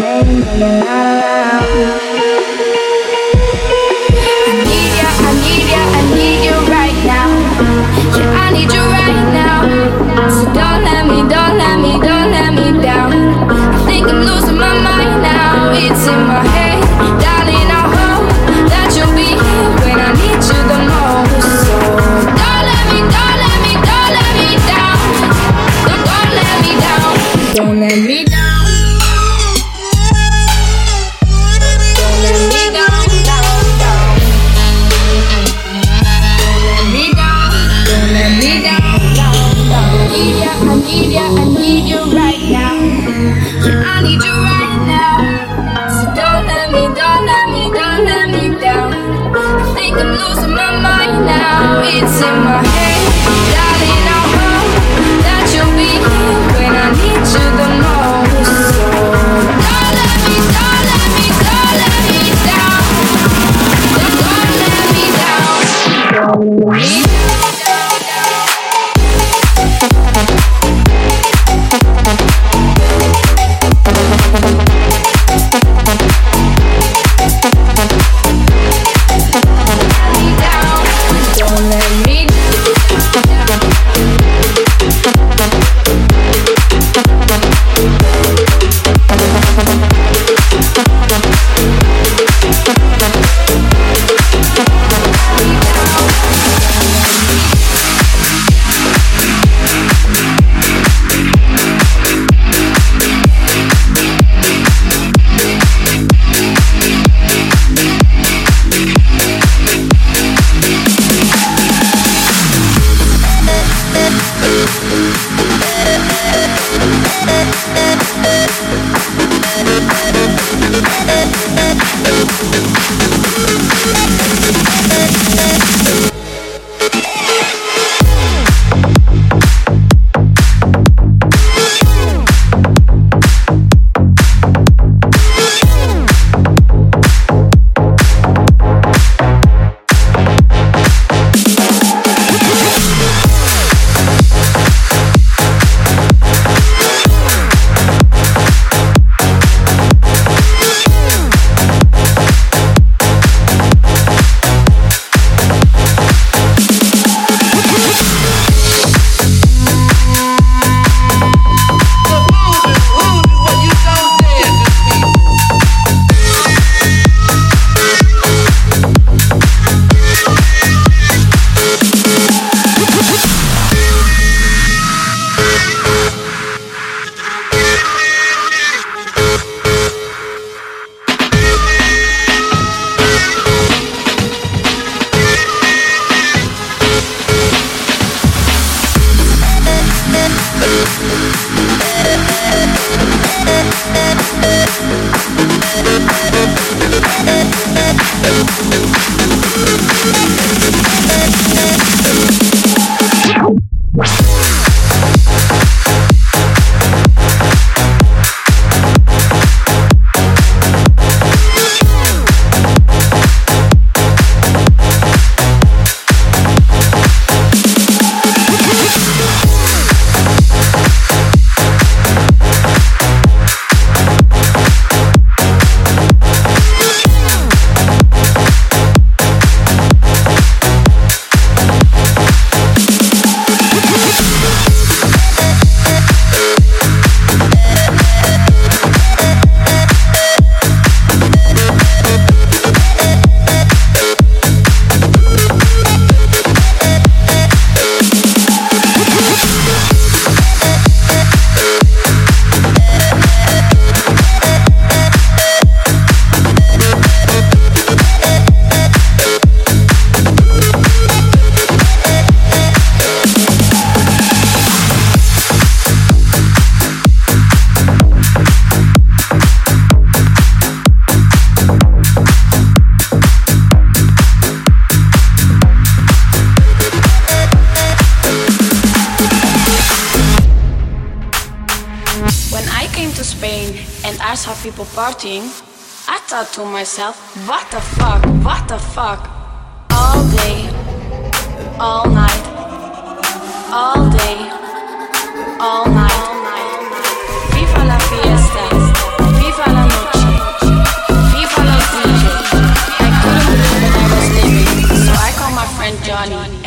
baby, you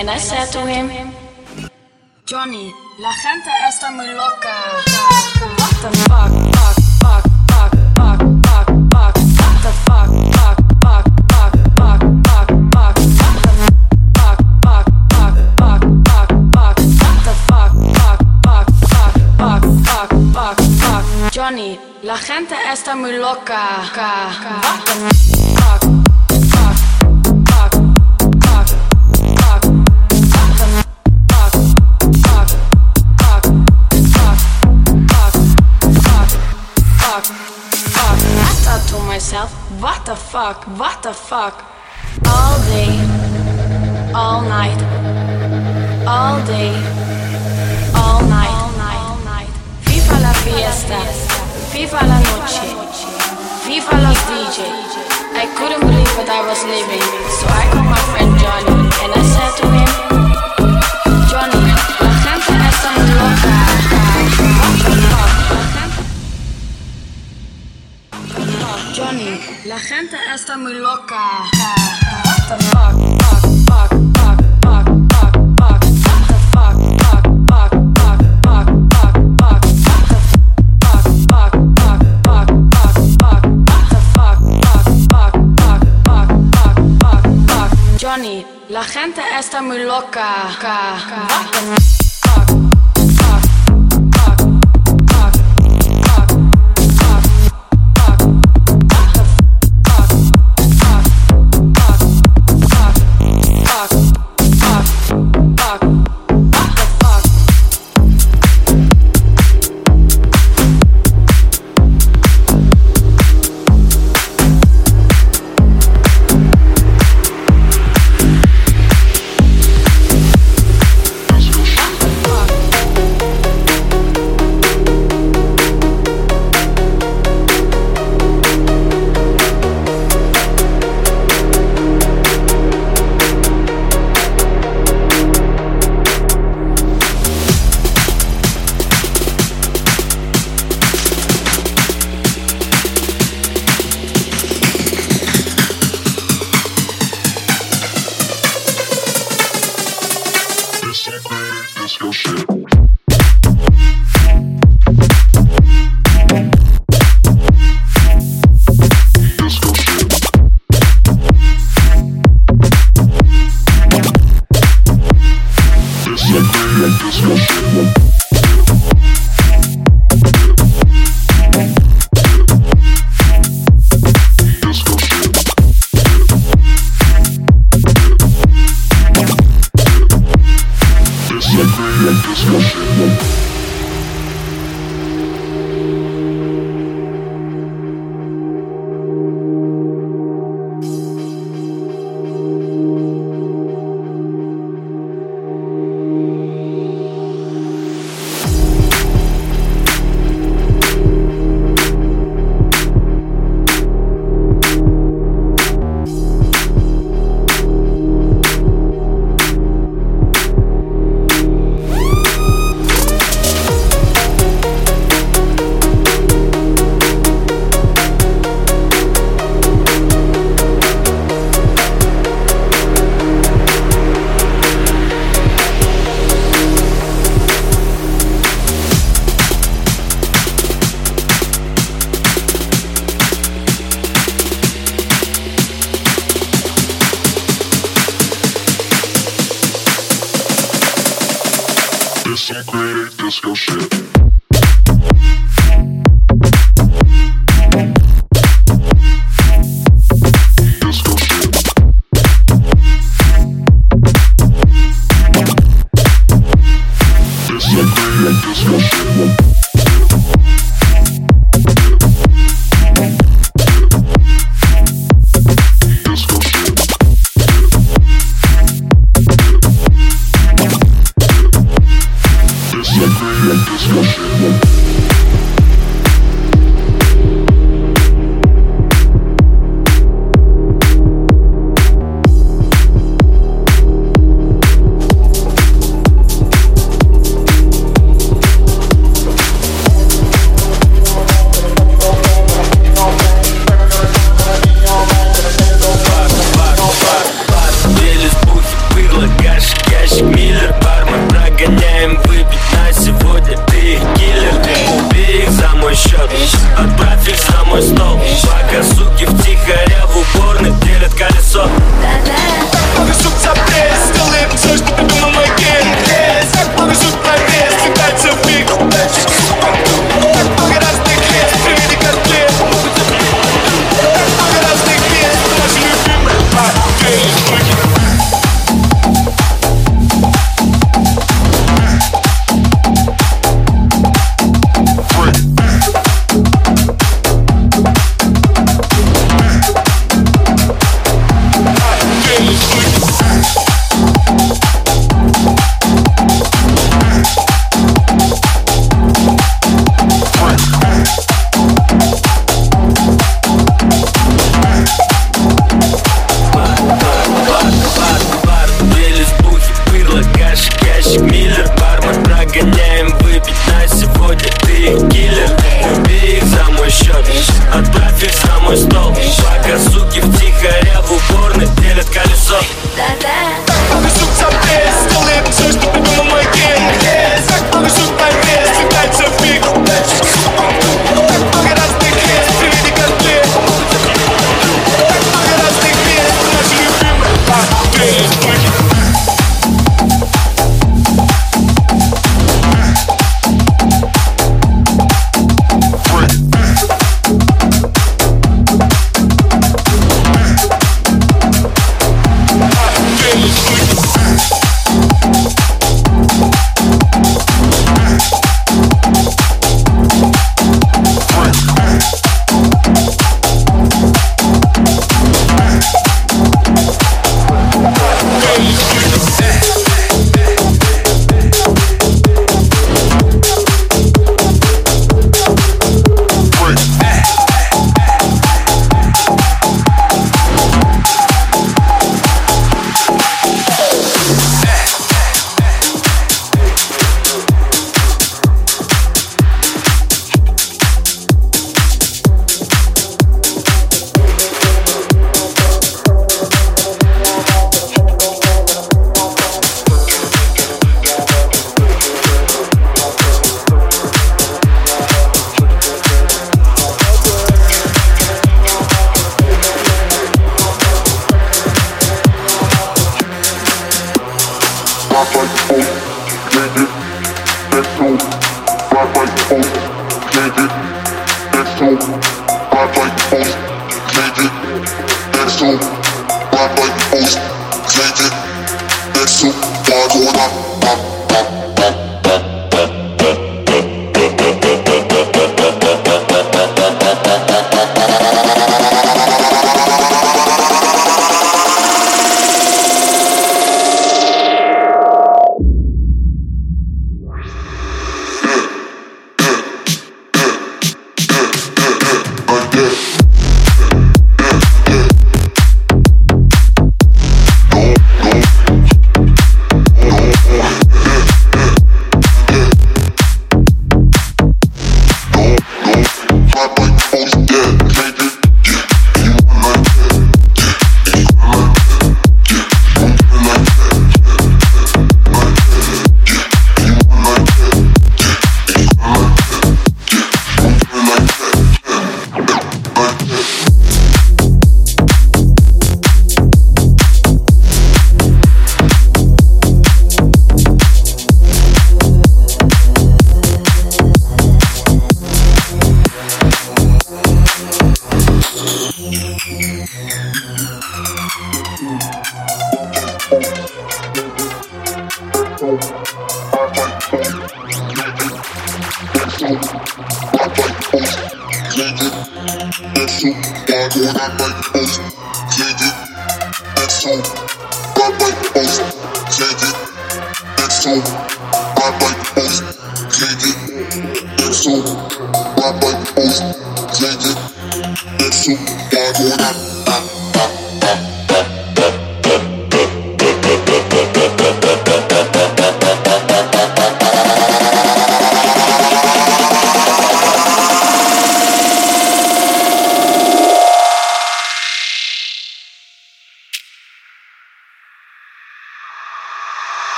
and I said to him, Johnny, la gente está muy loca. What the fuck, fuck, fuck. Johnny, la gente está muy loca. what the fuck? What the fuck? All day, all night, all day, all night, all night, all night. Viva la fiesta, viva la noche, viva los DJ. I couldn't believe that I was leaving, so I called my friend Johnny and I said to him, fuck, fuck, fuck, fuck, fuck, fuck. Johnny, la gente está muy loca.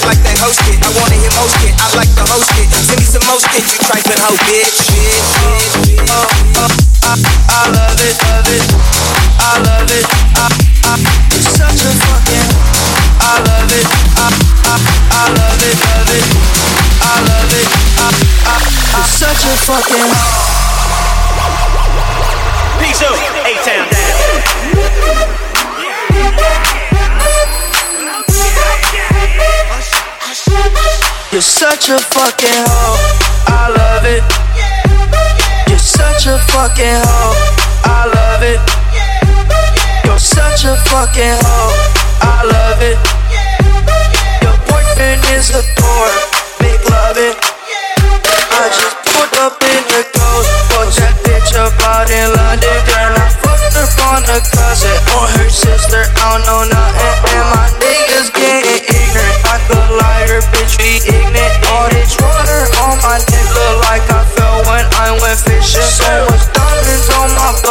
I like that host shit. I wanna hear most shit. I like the host shit. Send me some most shit, you trifling hoe, bitch. Shit, shit, I, oh, oh, I love it, love it. I love it. I, I, it's such a fucking. I love it. I, I, I love it, love it. I love it. I, I, I it's such a fucking. You're such a fucking hoe. I love it. You're such a fucking hoe. I love it. You're such a fucking hoe. I love it. Your boyfriend is a whore, Make love it. I just pulled up in the ghost. Watch that bitch up out in London. Girl, I fucked up on the cut.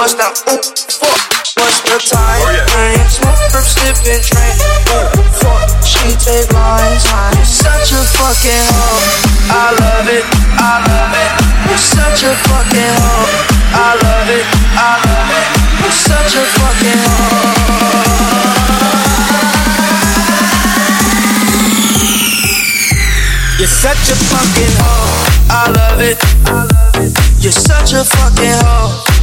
bust down. Ooh, fuck, what's the time? Oh, yeah. Smoke from sipping train. Ooh, fuck, she take my time. Such a fucking hoe. I love it, I love it. You're such a fucking hoe. I love it, I love it. You're such a fucking hoe. You're such a fucking hoe. I love it. I love it. You're such a fucking hoe.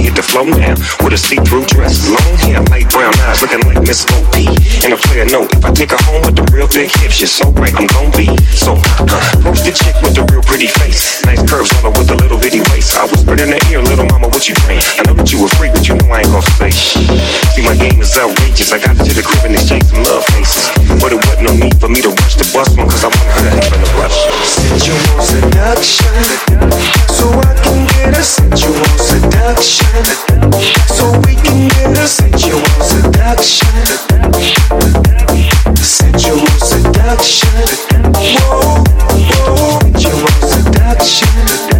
hit the flow now. With a see-through dress, long hair, light brown eyes, looking like Miss OP. And a player note, if I take her home with the real thick hips, she's so right, I'm gon' be so hot. Uh, the chick with the real pretty face, nice curves on her with a little bitty waist. I whispered in her ear, little mama, what you think? I know that you a freak, but you know I ain't gon' say shit. See, my game is outrageous. I got to the crib and exchanged some love faces, but it wasn't no need for me to rush the bus one, cause I wanted her to have in a rush. Sensual seduction, so I seduction. Whoa, whoa, sensual seduction.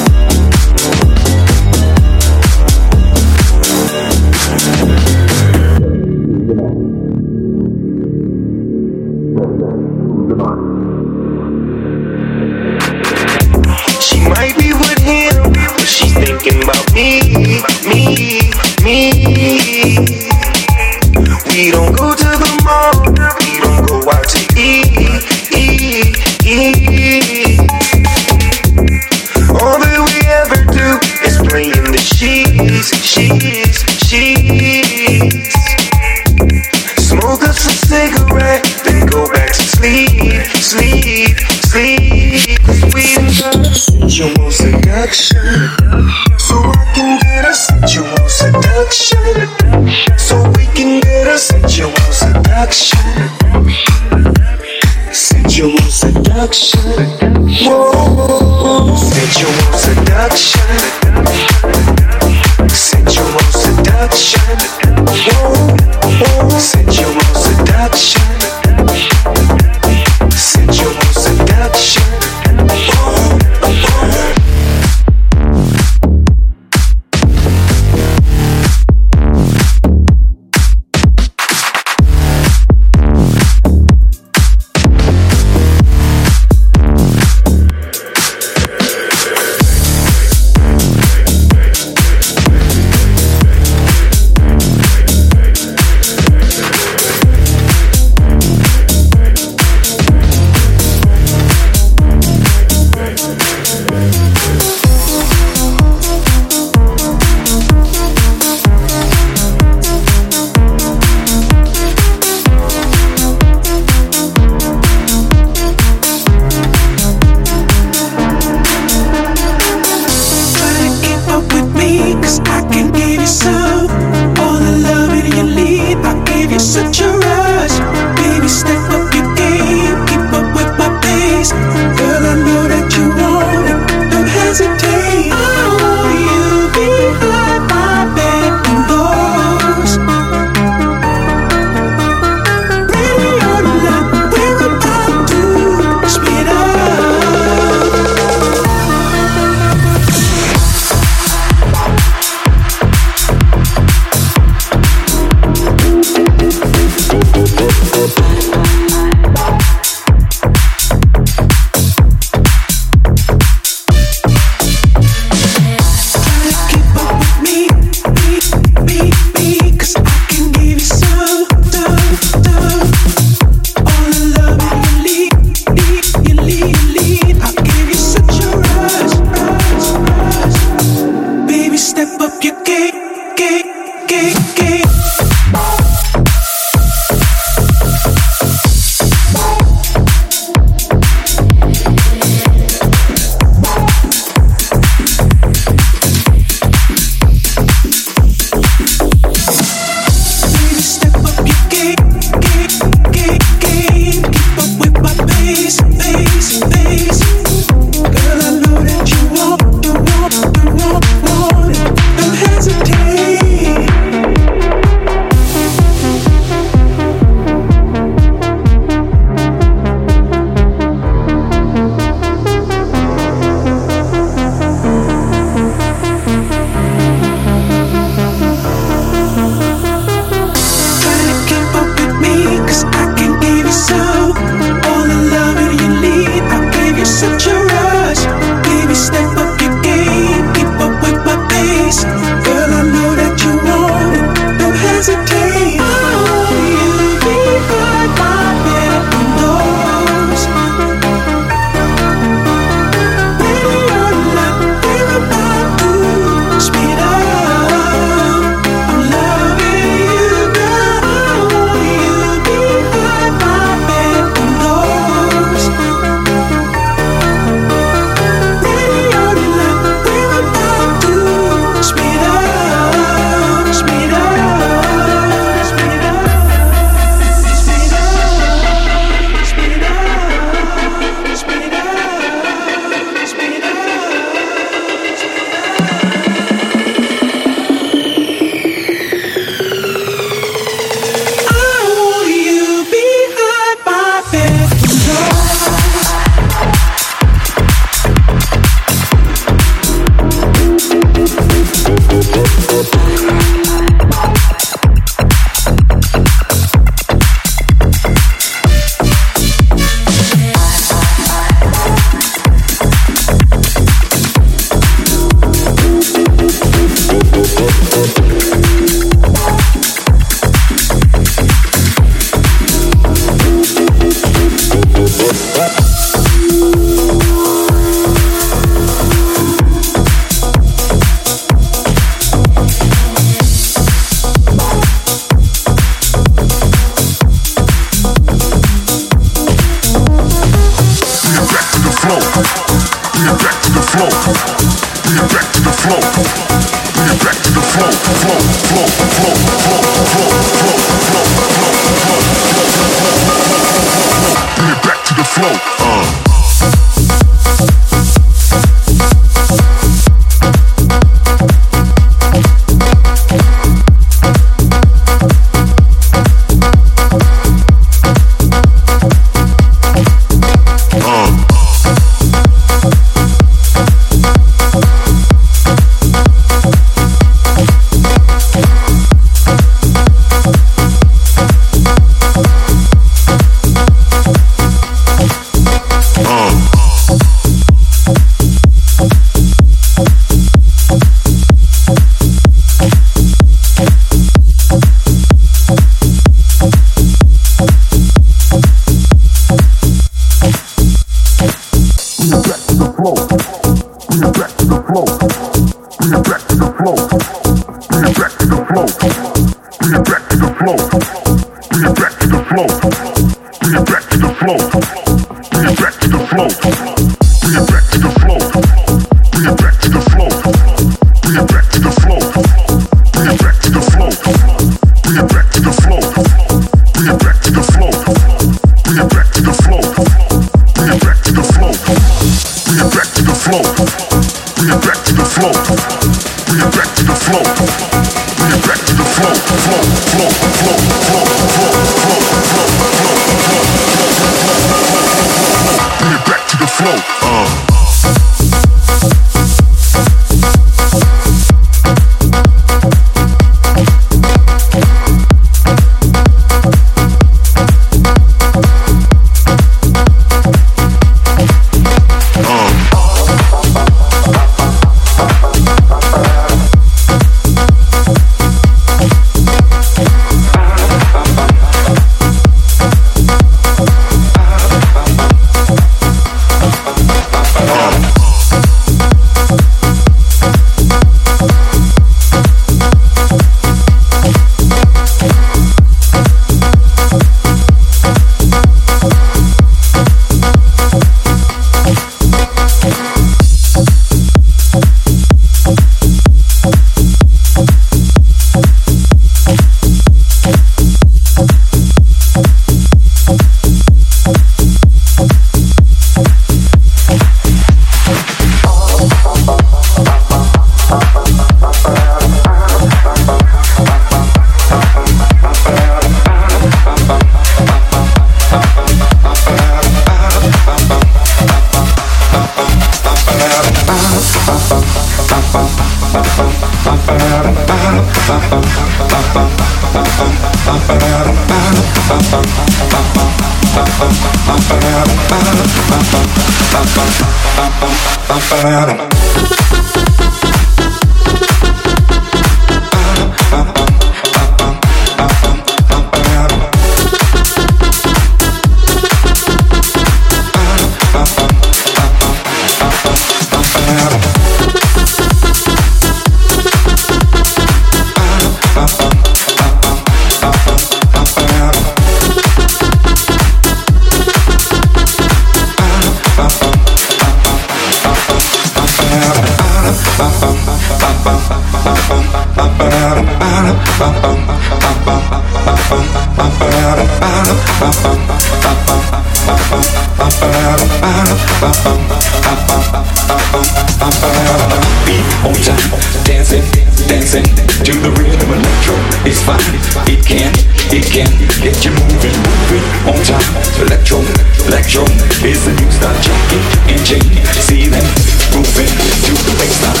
dancing, dancing to the rhythm electro. It's fine, it can, it can get you moving, moving on time. Electro, electro is the new style. Junkie and Jane, see them moving to the baseline.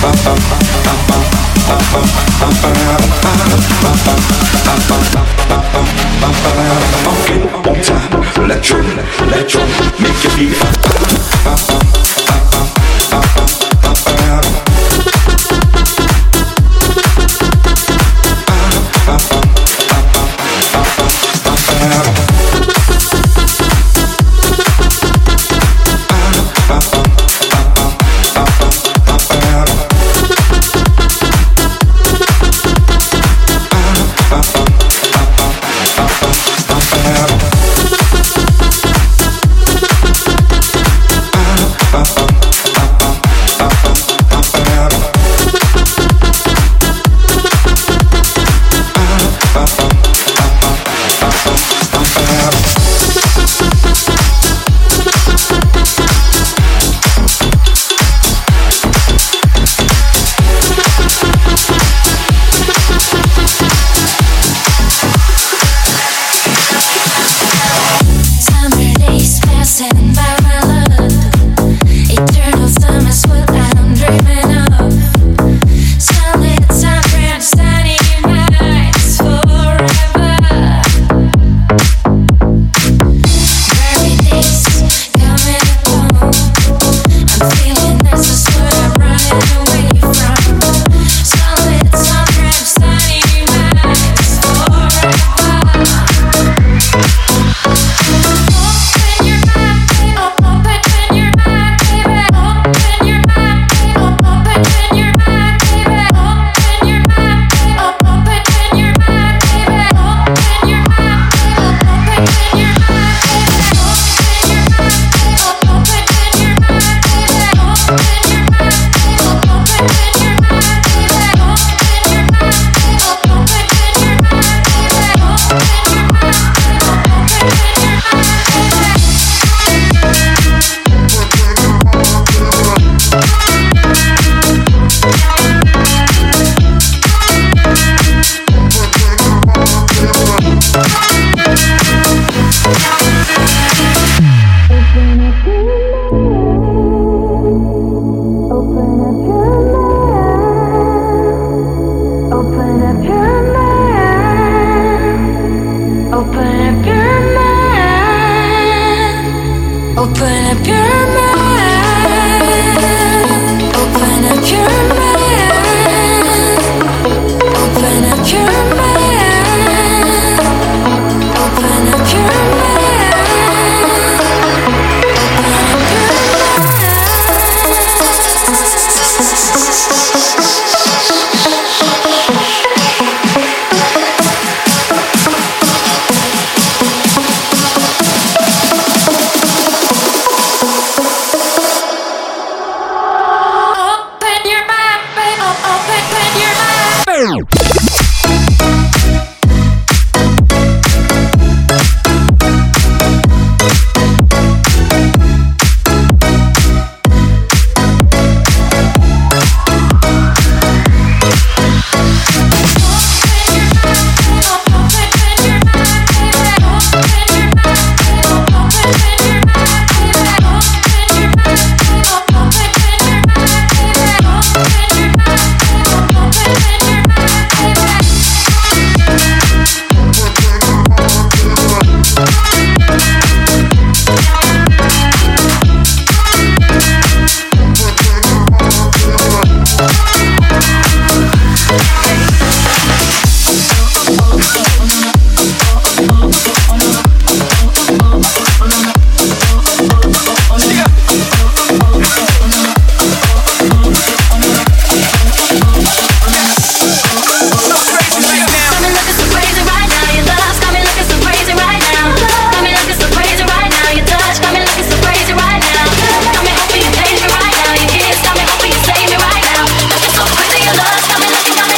Ba-da-dum, Funkin' on time, electro, electro, make you feel.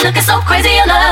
looking so crazy, in love.